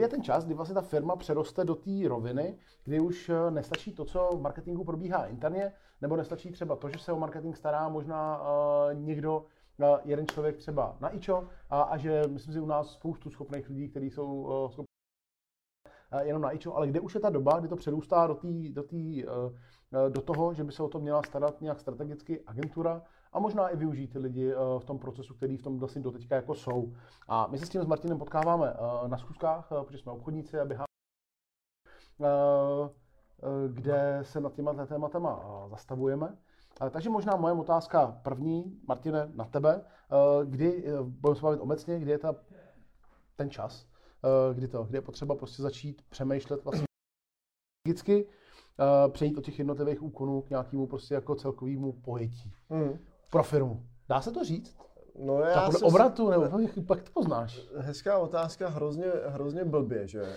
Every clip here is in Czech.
kdy je ten čas, kdy vlastně ta firma přeroste do té roviny, kdy už eh, nestačí to, co v marketingu probíhá interně, nebo nestačí třeba to, že se o marketing stará možná uh, někdo, uh, jeden člověk třeba na IČO a, a že myslím si u nás spoustu schopných lidí, kteří jsou uh, schopni jenom na IČO, ale kde už je ta doba, kdy to přerůstá do, tý, do, tý, do toho, že by se o to měla starat nějak strategicky agentura, a možná i využít ty lidi eh, v tom procesu, který v tom vlastně doteďka jako jsou. A my se s tím s Martinem potkáváme eh, na schůzkách, eh, protože jsme obchodníci a běháme, kde se nad těma tématama zastavujeme. Takže možná moje otázka první, Martine, na tebe. Kdy, budeme se bavit obecně, kdy je ta, ten čas, kdy to, kdy je potřeba prostě začít přemýšlet vlastně logicky, přejít od těch jednotlivých úkonů k nějakému prostě jako celkovému pojetí. Hmm pro firmu. Dá se to říct? No já podle obratu, nebo pak to poznáš? Hezká otázka, hrozně, hrozně blbě, že?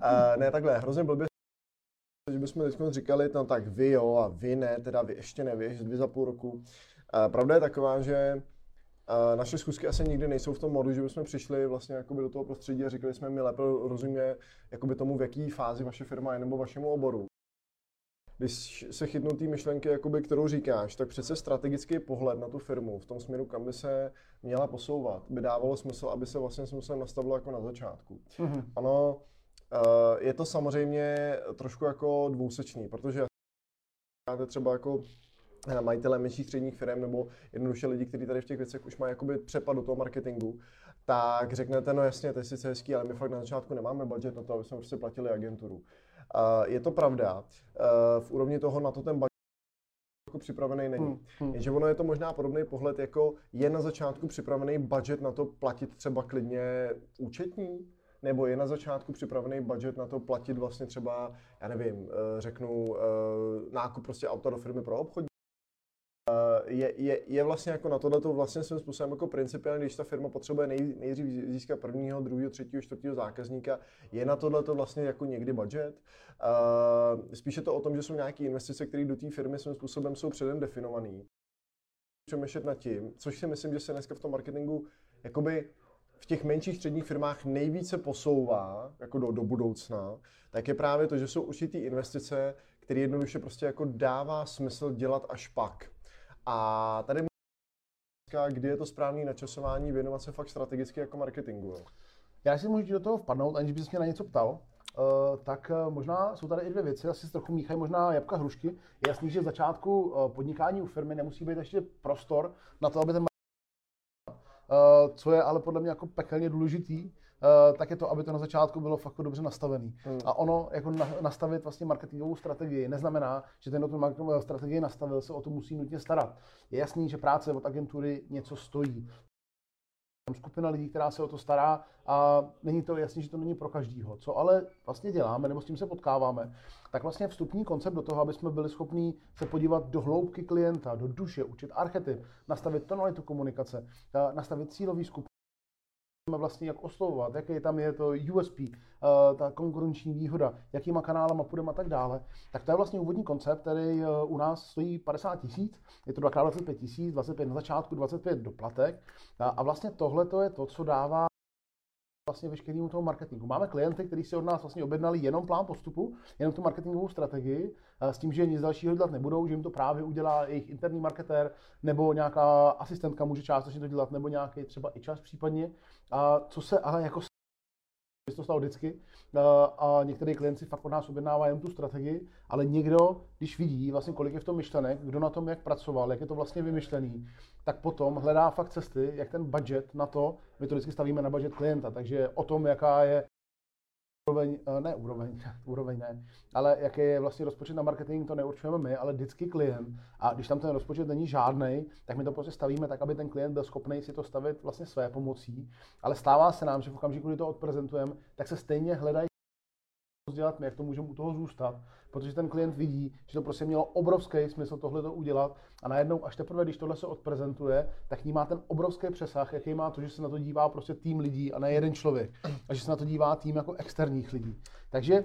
a, ne, takhle, hrozně blbě, že bychom teď říkali, no tak vy jo a vy ne, teda vy ještě nevíš, vy za půl roku. A pravda je taková, že naše zkusky asi nikdy nejsou v tom modu, že bychom přišli vlastně jakoby do toho prostředí a říkali jsme, my lépe rozumíme jakoby tomu, v jaký fázi vaše firma je nebo vašemu oboru když se chytnou té myšlenky, jakoby, kterou říkáš, tak přece strategický pohled na tu firmu v tom směru, kam by se měla posouvat, by dávalo smysl, aby se vlastně smyslem nastavilo jako na začátku. Mm-hmm. Ano, eh, je to samozřejmě trošku jako dvousečný, protože máte třeba jako eh, majitele menších středních firm nebo jednoduše lidi, kteří tady v těch věcech už mají jakoby přepad do toho marketingu, tak řeknete, no jasně, to je sice hezký, ale my fakt na začátku nemáme budget na to, aby jsme prostě platili agenturu. Je to pravda. V úrovni toho na to ten budget jako připravený není. Hmm, hmm. Jenže ono je to možná podobný pohled, jako je na začátku připravený budget na to platit třeba klidně účetní, nebo je na začátku připravený budget na to platit vlastně třeba, já nevím, eh, řeknu, eh, nákup prostě auta do firmy pro obchod je, je, je vlastně jako na tohle vlastně svým způsobem jako principiálně, když ta firma potřebuje nej, nejdřív získat prvního, druhého, třetího, čtvrtého zákazníka, je na tohle vlastně jako někdy budget. Uh, spíše to o tom, že jsou nějaké investice, které do té firmy svým způsobem jsou předem definované. Přemýšlet nad tím, což si myslím, že se dneska v tom marketingu jakoby v těch menších středních firmách nejvíce posouvá jako do, do budoucna, tak je právě to, že jsou určitý investice, které jednoduše prostě jako dává smysl dělat až pak. A tady kdy je to správné načasování věnovat se fakt strategicky jako marketingu. Jo? Já si můžu do toho vpadnout, aniž bys mě na něco ptal. Uh, tak uh, možná jsou tady i dvě věci, asi se trochu míchají možná jabka hrušky. Je jasný, že v začátku uh, podnikání u firmy nemusí být ještě prostor na to, aby ten co je ale podle mě jako pekelně důležitý, Eh, tak je to, aby to na začátku bylo fakt dobře nastavený. Hmm. A ono, jako na, nastavit vlastně marketingovou strategii, neznamená, že ten, kdo tu strategii nastavil, se o to musí nutně starat. Je jasný, že práce od agentury něco stojí skupina lidí, která se o to stará a není to jasný, že to není pro každýho. Co ale vlastně děláme, nebo s tím se potkáváme, tak vlastně vstupní koncept do toho, aby jsme byli schopni se podívat do hloubky klienta, do duše, učit archetyp, nastavit tonalitu komunikace, eh, nastavit cílový skupinu, vlastně jak oslovovat, jaké tam je to USP, eh, ta konkurenční výhoda, jakýma kanálama půjdeme a tak dále, tak to je vlastně úvodní koncept, který uh, u nás stojí 50 tisíc, je to 2x25 tisíc, 25 na začátku, 25 doplatek a vlastně tohle to je to, co dává vlastně veškerému toho marketingu. Máme klienty, kteří si od nás vlastně objednali jenom plán postupu, jenom tu marketingovou strategii, s tím, že nic dalšího dělat nebudou, že jim to právě udělá jejich interní marketér, nebo nějaká asistentka může částečně to dělat, nebo nějaký třeba i čas případně. A co se ale jako se to stalo vždycky. A některý klienti fakt od nás objednávají jen tu strategii, ale někdo, když vidí vlastně kolik je v tom myšlenek, kdo na tom jak pracoval, jak je to vlastně vymyšlený, tak potom hledá fakt cesty, jak ten budget na to, my to vždycky stavíme na budget klienta, takže o tom, jaká je úroveň, eh, ne úroveň, úroveň ne, ale jaký je vlastně rozpočet na marketing, to neurčujeme my, ale vždycky klient. A když tam ten rozpočet není žádný, tak my to prostě stavíme tak, aby ten klient byl schopný si to stavit vlastně své pomocí. Ale stává se nám, že v okamžiku, kdy to odprezentujeme, tak se stejně hledají dělat my, jak to můžeme u toho zůstat, protože ten klient vidí, že to prostě mělo obrovský smysl tohle to udělat a najednou až teprve, když tohle se odprezentuje, tak ní má ten obrovský přesah, jaký má to, že se na to dívá prostě tým lidí a ne jeden člověk a že se na to dívá tým jako externích lidí. Takže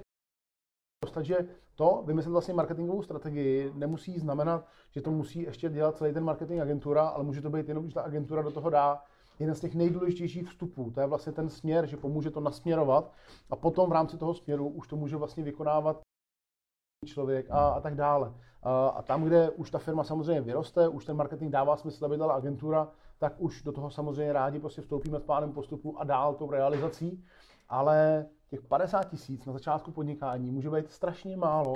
že to vymyslet vlastně marketingovou strategii nemusí znamenat, že to musí ještě dělat celý ten marketing agentura, ale může to být jenom, že ta agentura do toho dá jeden z těch nejdůležitějších vstupů. To je vlastně ten směr, že pomůže to nasměrovat a potom v rámci toho směru už to může vlastně vykonávat člověk a, a tak dále. A, a tam, kde už ta firma samozřejmě vyroste, už ten marketing dává smysl, aby dala agentura, tak už do toho samozřejmě rádi prostě vstoupíme s plánem postupu a dál tou realizací. Ale těch 50 tisíc na začátku podnikání může být strašně málo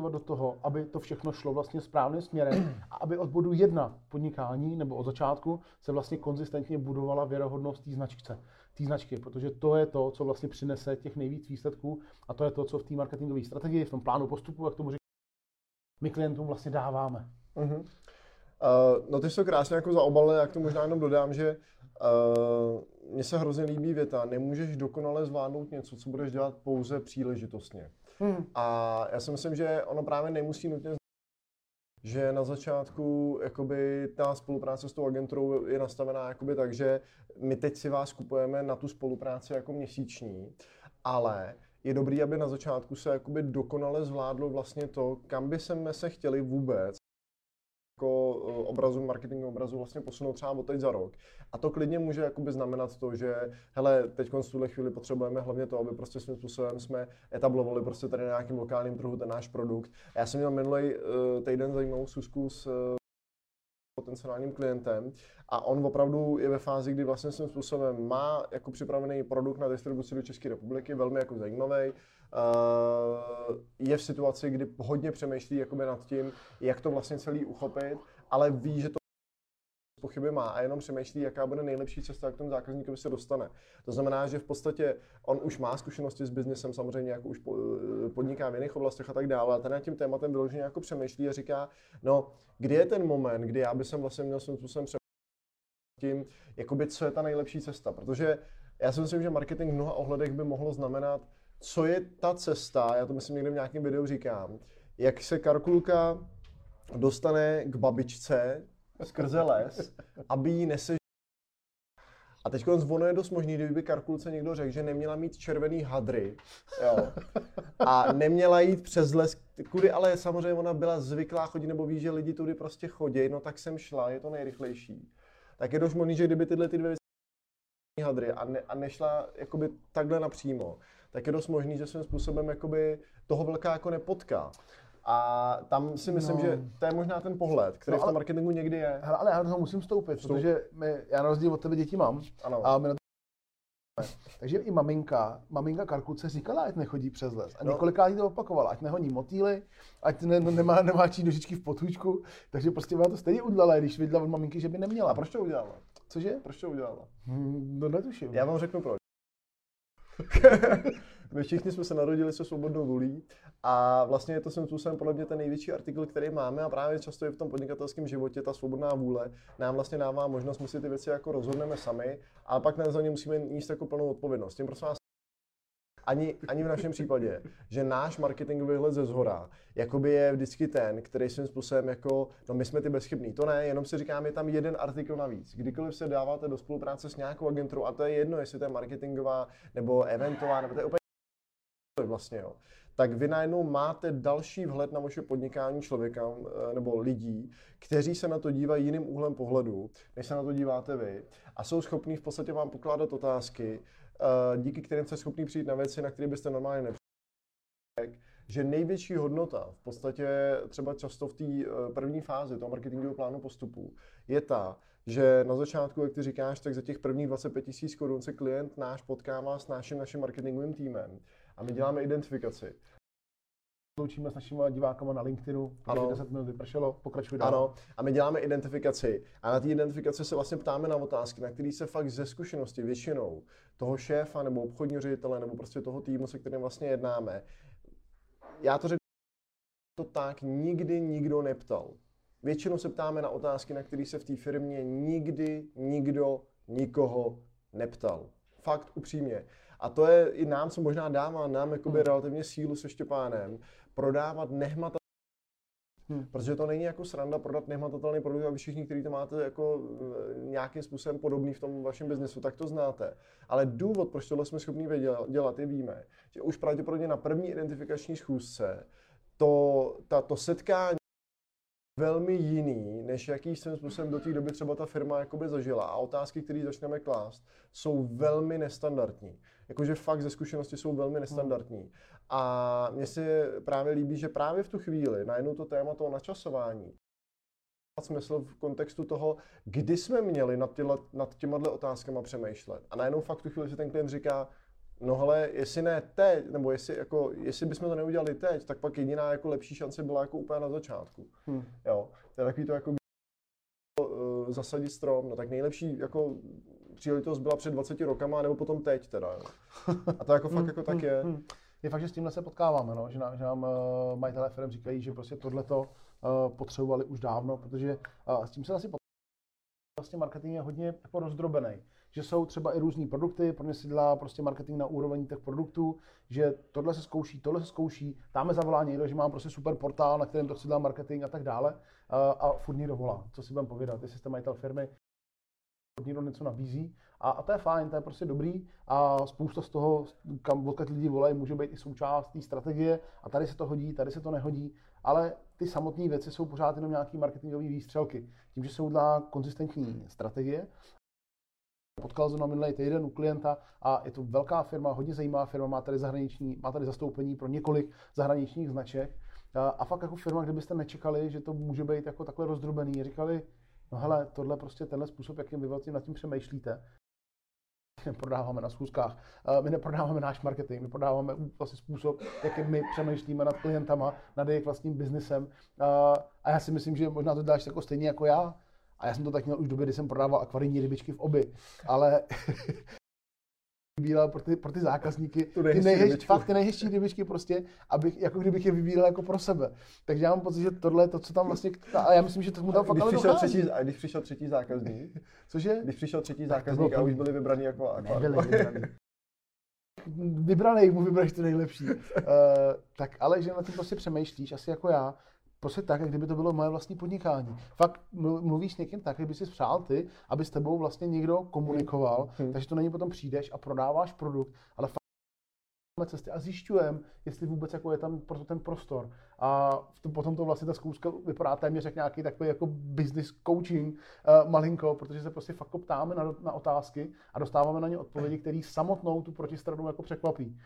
do toho, aby to všechno šlo vlastně správným směrem a aby od bodu jedna podnikání nebo od začátku se vlastně konzistentně budovala věrohodnost té značce, té značky, protože to je to, co vlastně přinese těch nejvíc výsledků a to je to, co v té marketingové strategii, v tom plánu postupu, jak tomu říkáme, my klientům vlastně dáváme. Uh-huh. Uh, no ty to krásně jako zaobalil, jak to možná jenom dodám, že uh, mně se hrozně líbí věta, nemůžeš dokonale zvládnout něco, co budeš dělat pouze příležitostně. Hmm. A já si myslím, že ono právě nemusí nutně že na začátku jakoby ta spolupráce s tou agenturou je nastavená jakoby tak, že my teď si vás kupujeme na tu spolupráci jako měsíční, ale je dobrý, aby na začátku se jakoby dokonale zvládlo vlastně to, kam by jsme se chtěli vůbec jako eh, obrazu, marketingu obrazu vlastně posunout třeba od teď za rok. A to klidně může jakoby znamenat to, že hele, teď v tuhle chvíli potřebujeme hlavně to, aby prostě svým způsobem jsme etablovali prostě tady na nějakým lokálním trhu ten náš produkt. Já jsem měl minulý uh, týden zajímavou susku s uh, potenciálním klientem a on opravdu je ve fázi, kdy vlastně svým způsobem má jako připravený produkt na distribuci do České republiky, velmi jako zajímavý, Eh, je v situaci, kdy hodně přemýšlí jakoby nad tím, jak to vlastně celý uchopit, ale ví, že to pochyby má a jenom přemýšlí, jaká bude nejlepší cesta, jak k tomu zákazníkovi se dostane. To znamená, že v podstatě on už má zkušenosti s biznesem, samozřejmě jako už podniká v jiných oblastech a tak dále, a ten nad tím tématem vyloženě jako přemýšlí a říká, no, kdy je ten moment, kdy já bych vlastně měl svým způsobem tím, jakoby, co je ta nejlepší cesta, protože já si myslím, že marketing v mnoha ohledech by mohlo znamenat co je ta cesta, já to myslím někde v nějakém videu říkám, jak se Karkulka dostane k babičce skrze les, aby jí nese a teď ono je dost možný, kdyby Karkulce někdo řekl, že neměla mít červený hadry, jo, a neměla jít přes les, kudy ale samozřejmě ona byla zvyklá chodit, nebo ví, že lidi tudy prostě chodí, no tak jsem šla, je to nejrychlejší. Tak je dost možný, že kdyby tyhle ty dvě hadry a, ne, a nešla jakoby takhle napřímo, tak je dost možný, že svým způsobem jakoby toho velká jako nepotká. A tam si myslím, no. že to je možná ten pohled, který no, ale, v tom marketingu někdy je. Hele, ale já do toho musím vstoupit, Vstup. protože my, já na rozdíl od tebe děti mám. Ano. A my na takže i maminka, maminka Karkuce říkala, ať nechodí přes les. A no. několikrát jí to opakovala, ať nehoní motýly, ať ne, nemá, nemá čí nožičky v potůčku. Takže prostě ona to stejně udělala, když viděla od maminky, že by neměla. A proč to udělala? Cože? Proč to udělala? Hmm, no netuším. Já vám řeknu proč. My všichni jsme se narodili se svobodnou vůlí a vlastně je to svým způsobem podle mě ten největší artikl, který máme a právě často je v tom podnikatelském životě ta svobodná vůle nám vlastně dává možnost, my si ty věci jako rozhodneme sami, ale pak na ně musíme níst jako plnou odpovědnost. Tím prosím vás ani, ani v našem případě, že náš marketingový hled ze zhora jakoby je vždycky ten, který svým způsobem jako, no my jsme ty bezchybní, to ne, jenom si říkám, je tam jeden artikl navíc. Kdykoliv se dáváte do spolupráce s nějakou agenturou, a to je jedno, jestli to je marketingová nebo eventová, nebo to je úplně vlastně, jo, tak vy najednou máte další vhled na vaše podnikání člověka eh, nebo lidí, kteří se na to dívají jiným úhlem pohledu, než se na to díváte vy a jsou schopní v podstatě vám pokládat otázky, díky kterým jste schopni přijít na věci, na které byste normálně nepřišli že největší hodnota v podstatě třeba často v té eh, první fázi toho marketingového plánu postupu je ta, že na začátku, jak ty říkáš, tak za těch prvních 25 tisíc korun se klient náš potkává s naším naším marketingovým týmem a my děláme identifikaci. Loučíme s našimi divákama na LinkedInu, ano. 10 minut vypršelo, pokračuj dál. Ano, a my děláme identifikaci. A na té identifikaci se vlastně ptáme na otázky, na které se fakt ze zkušenosti většinou toho šéfa nebo obchodního ředitele nebo prostě toho týmu, se kterým vlastně jednáme. Já to řeknu to tak, nikdy nikdo neptal. Většinou se ptáme na otázky, na které se v té firmě nikdy nikdo nikoho neptal. Fakt upřímně. A to je i nám, co možná dává nám jakoby hmm. relativně sílu se Štěpánem, prodávat nehmatatelné Hmm. Protože to není jako sranda prodat nehmatatelný produkt a vy všichni, kteří to máte jako eh, nějakým způsobem podobný v tom vašem biznesu, tak to znáte. Ale důvod, proč tohle jsme schopni dělat, je víme, že už pravděpodobně na první identifikační schůzce to, ta, to setkání velmi jiný, než jaký svým způsobem do té doby třeba ta firma jakoby zažila. A otázky, které začneme klást, jsou velmi nestandardní. Jakože fakt ze zkušenosti jsou velmi nestandardní. A mně se právě líbí, že právě v tu chvíli najednou to téma toho načasování smysl v kontextu toho, kdy jsme měli nad, těla, nad těma otázkama přemýšlet. A najednou fakt tu chvíli si ten klient říká, no hele, jestli ne teď, nebo jestli, jako, jestli bychom to neudělali teď, tak pak jediná jako lepší šance byla jako úplně na začátku. Hmm. Jo, to je takový to jako uh, zasadit strom, no tak nejlepší jako příležitost byla před 20 rokama, nebo potom teď teda. Jo. A to jako fakt jako tak je. Je fakt, že s tímhle se potkáváme, no? že nám, že nám uh, majitelé firm říkají, že prostě tohleto uh, potřebovali už dávno, protože uh, s tím se asi potkáváme. Vlastně marketing je hodně jako rozdrobený že jsou třeba i různý produkty, pro ně se dělá prostě marketing na úroveň těch produktů, že tohle se zkouší, tohle se zkouší, dáme zavolá někdo, že mám prostě super portál, na kterém to chci dělat marketing a tak dále a, a furt někdo volá, co si budeme povědat, jestli jste majitel firmy, někdo něco nabízí. A, a to je fajn, to je prostě dobrý. A spousta z toho, kam odkud lidi volají, může být i součást té strategie. A tady se to hodí, tady se to nehodí, ale ty samotné věci jsou pořád jenom nějaký marketingové výstřelky. Tím, že jsou udělá konzistentní strategie. Potkal jsem na minulý týden u klienta a je to velká firma, hodně zajímavá firma, má tady, zahraniční, má tady zastoupení pro několik zahraničních značek. A fakt jako firma, kdybyste nečekali, že to může být jako takhle rozdrobený, říkali, no hele, tohle prostě tenhle způsob, jakým vy vlastně nad tím přemýšlíte, neprodáváme na schůzkách, my neprodáváme náš marketing, my prodáváme vlastně způsob, jakým my přemýšlíme nad klientama, nad jejich vlastním biznesem. A já si myslím, že možná to dáš jako stejně jako já, a já jsem to tak měl už v době, kdy jsem prodával akvarijní rybičky v oby. Ale vybíral pro ty, pro ty zákazníky ty nejhezčí, fakt ty nejhezčí rybičky prostě, abych, jako kdybych je vybíral jako pro sebe. Takže já mám pocit, že tohle je to, co tam vlastně, a já myslím, že to mu tam fakt když přišel, třetí, a když přišel třetí zákazník, cože? Když přišel třetí zákazník a už byli vybraní jako akvárium. Vybraný, mu vybrali to nejlepší. uh, tak ale že na tím prostě přemýšlíš, asi jako já, prostě tak, jak kdyby to bylo moje vlastní podnikání. Fakt mluvíš s někým tak, kdyby si přál ty, aby s tebou vlastně někdo komunikoval, hmm. takže to není potom přijdeš a prodáváš produkt, ale fakt cesty a zjišťujeme, jestli vůbec jako je tam proto ten prostor. A to, potom to vlastně ta zkouška vypadá téměř jak nějaký takový jako business coaching uh, malinko, protože se prostě fakt ptáme na, na otázky a dostáváme na ně odpovědi, které samotnou tu protistranu jako překvapí.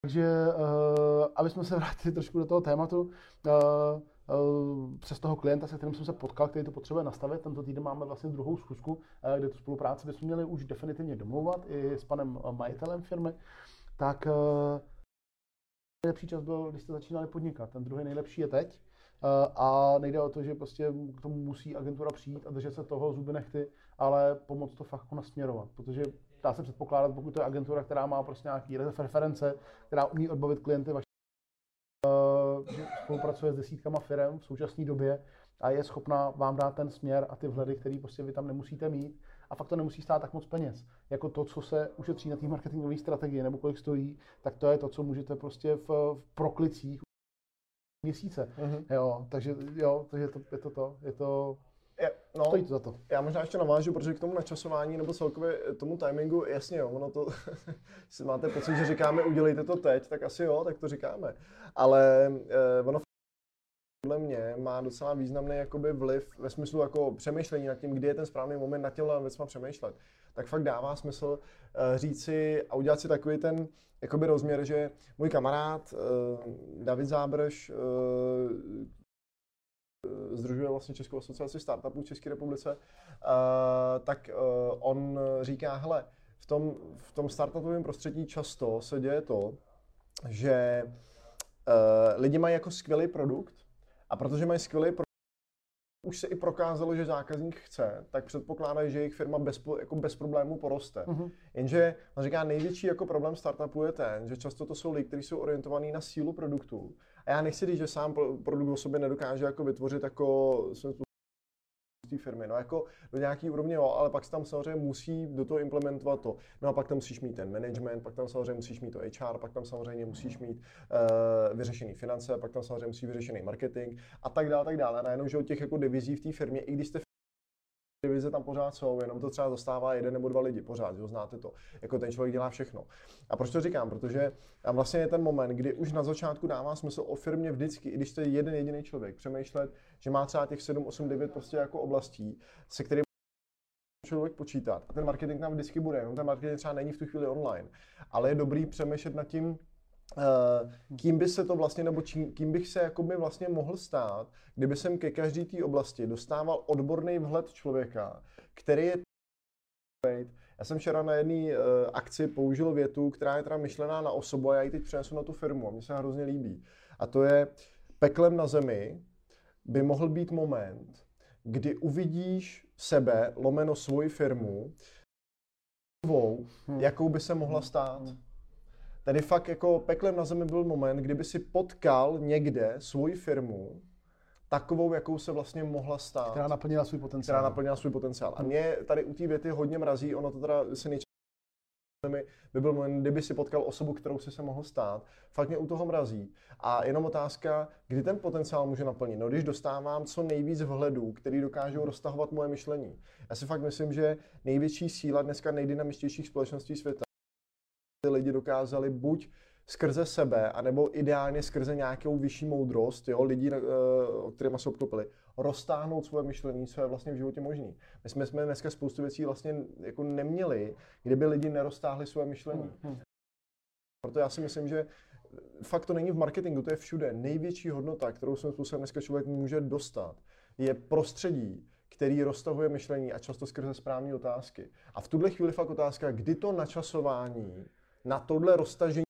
Takže, uh, aby jsme se vrátili trošku do toho tématu, uh, uh, přes toho klienta, se kterým jsem se potkal, který to potřebuje nastavit, tento týden máme vlastně druhou schůzku, uh, kde tu spolupráci bychom měli už definitivně domlouvat i s panem majitelem firmy, tak uh, nejlepší čas byl, když jste začínali podnikat, ten druhý nejlepší je teď, a nejde o to, že prostě k tomu musí agentura přijít a držet se toho zuby nechty, ale pomoct to fakt nasměrovat, protože dá se předpokládat, pokud to je agentura, která má prostě nějaký reference, která umí odbavit klienty vaše, eh, že spolupracuje s desítkama firm v současné době a je schopná vám dát ten směr a ty vhledy, který prostě vy tam nemusíte mít. A fakt to nemusí stát tak moc peněz. Jako to, co se ušetří na té marketingové strategii nebo kolik stojí, tak to je to, co můžete prostě v, v proklicích měsíce. Mm-hmm. Jo, takže jo, takže to, je to to. Je to je, no, Stojí to za to. Já možná ještě navážu, protože k tomu načasování nebo celkově tomu timingu, jasně jo, ono to, si máte pocit, že říkáme udělejte to teď, tak asi jo, tak to říkáme. Ale eh, ono podle mě má docela významný jakoby vliv ve smyslu jako přemýšlení nad tím, kdy je ten správný moment na těmhle věcma přemýšlet. Tak fakt dává smysl uh, říct si a udělat si takový ten jakoby rozměr, že můj kamarád uh, David Zábrž, uh, združuje vlastně Českou asociaci startupů v České republice, uh, tak uh, on říká, hele, v tom, v tom startupovém prostředí často se děje to, že lidi mají jako skvělý produkt a protože mají skvělý produkt, už se i prokázalo, že zákazník chce, tak předpokládají, že jejich firma bez, jako bez problémů poroste. Uh-huh. Jenže on říká, největší jako problém startupu je ten, že často to jsou lidi, kteří jsou orientovaní na sílu produktu a já nechci říct, že sám produkt o sobě nedokáže jako vytvořit jako té firmy. No jako do nějaký úrovně, jo, ale pak tam samozřejmě musí do toho implementovat to. No a pak tam musíš mít ten management, pak tam samozřejmě musíš mít to HR, pak tam samozřejmě musíš mít uh, vyřešený finance, pak tam samozřejmě musí vyřešený marketing a tak dále, tak dále. A najednou, že od těch jako divizí v té firmě, i když jste divize tam pořád jsou, jenom to třeba dostává jeden nebo dva lidi pořád, jo, znáte to. Jako ten člověk dělá všechno. A proč to říkám? Protože tam vlastně je ten moment, kdy už na začátku dává smysl o firmě vždycky, i když to je jeden jediný člověk, přemýšlet, že má třeba těch 7, 8, 9 prostě jako oblastí, se kterými člověk počítat. A ten marketing tam vždycky bude, jenom ten marketing třeba není v tu chvíli online. Ale je dobrý přemýšlet nad tím, kým by se to vlastně, nebo čím, kým bych se jakoby vlastně mohl stát, kdyby jsem ke každé té oblasti dostával odborný vhled člověka, který je já jsem včera na jedné uh, akci použil větu, která je teda myšlená na osobu a já ji teď přenesu na tu firmu a mně se hrozně líbí. A to je peklem na zemi by mohl být moment, kdy uvidíš sebe, lomeno svoji firmu, hmm. jakou by se mohla stát. Hmm. Tady fakt jako peklem na zemi byl moment, kdyby si potkal někde svoji firmu, takovou, jakou se vlastně mohla stát. Která naplnila svůj potenciál. Která naplnila svůj potenciál. A mě tady u té věty hodně mrazí, ono to teda se nejčastěji by byl moment, kdyby si potkal osobu, kterou si se mohl stát. Fakt mě u toho mrazí. A jenom otázka, kdy ten potenciál může naplnit. No, když dostávám co nejvíc vhledů, který dokážou roztahovat moje myšlení. Já si fakt myslím, že největší síla dneska nejdynamičtějších společností světa ty lidi dokázali buď skrze sebe, anebo ideálně skrze nějakou vyšší moudrost, jo, lidí, eh, o kterými se obklopili, roztáhnout svoje myšlení, co je vlastně v životě možné. My jsme, jsme dneska spoustu věcí vlastně jako neměli, kdyby lidi neroztáhli svoje myšlení. Hmm. Proto já si myslím, že fakt to není v marketingu, to je všude. Největší hodnota, kterou svým způsobem dneska člověk může dostat, je prostředí, který roztahuje myšlení a často skrze správné otázky. A v tuhle chvíli fakt otázka, kdy to načasování na tohle roztažení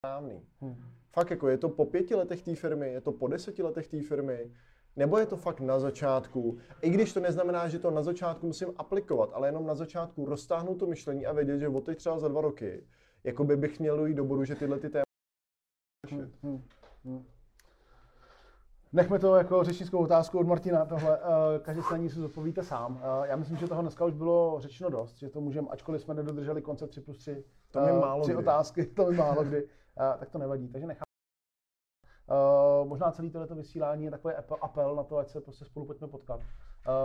správný. Hmm. Fakt jako je to po pěti letech té firmy, je to po deseti letech té firmy, nebo je to fakt na začátku? I když to neznamená, že to na začátku musím aplikovat, ale jenom na začátku roztáhnout to myšlení a vědět, že od teď třeba za dva roky, jako by bych měl jít do bodu, že tyhle ty témata hmm, hmm, hmm. Nechme to jako řečnickou otázku od Martina, tohle. Eh, každý se na ní si zodpovíte sám. Eh, já myslím, že toho dneska už bylo řečeno dost, že to můžeme, ačkoliv jsme nedodrželi koncept 3 plus 3, to mi eh, málo tři kdy. otázky, to mi málo kdy, tak to nevadí. Takže nechám. možná celý tohleto vysílání je takový apel na to, ať se prostě spolu pojďme potkat.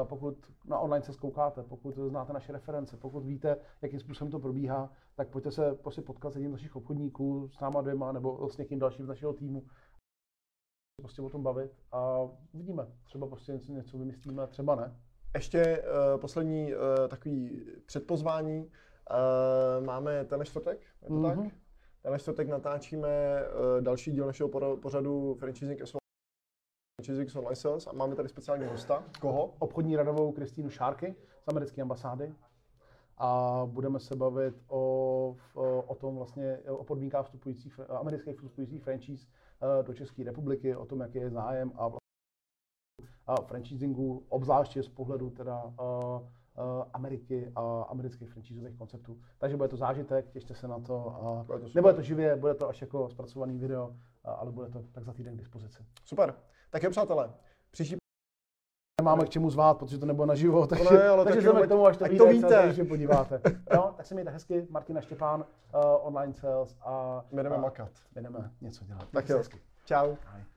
pokud na online se zkoukáte, pokud znáte naše reference, pokud víte, jakým způsobem to probíhá, tak pojďte se prostě potkat s jedním z našich obchodníků, s náma dvěma nebo s někým dalším z našeho týmu prostě o tom bavit a uvidíme. Třeba prostě něco, něco vymyslíme, třeba ne. Ještě uh, poslední uh, takový předpozvání. Uh, máme ten čtvrtek, je to mm-hmm. tak? Ten čtvrtek natáčíme uh, další díl našeho pořadu Franchising Online Sales a máme tady speciální hosta. Koho? Obchodní radovou Kristýnu Šárky z americké ambasády a budeme se bavit o, o tom vlastně, o podmínkách vstupujících, amerických vstupujících franchise Eh, do České republiky, o tom, jaký je zájem a, a franchisingu, obzvláště z pohledu teda uh, uh, Ameriky a amerických franchisových konceptů. Takže bude to zážitek, těšte se na to. A bude to nebude to živě, bude to až jako zpracovaný video, ale bude to tak za týden k dispozici. Super. Tak jo, přátelé, příští nemáme k čemu zvát, protože to nebylo naživo, takže, no ne, ale takže jdeme k tomu, až to, víte, to víte. Se podíváte. No, tak se mějte hezky, Martina Štěpán, uh, online sales a... My jdeme makat. My jdeme něco dělat. Tak jo, hezky. Čau. Ahoj.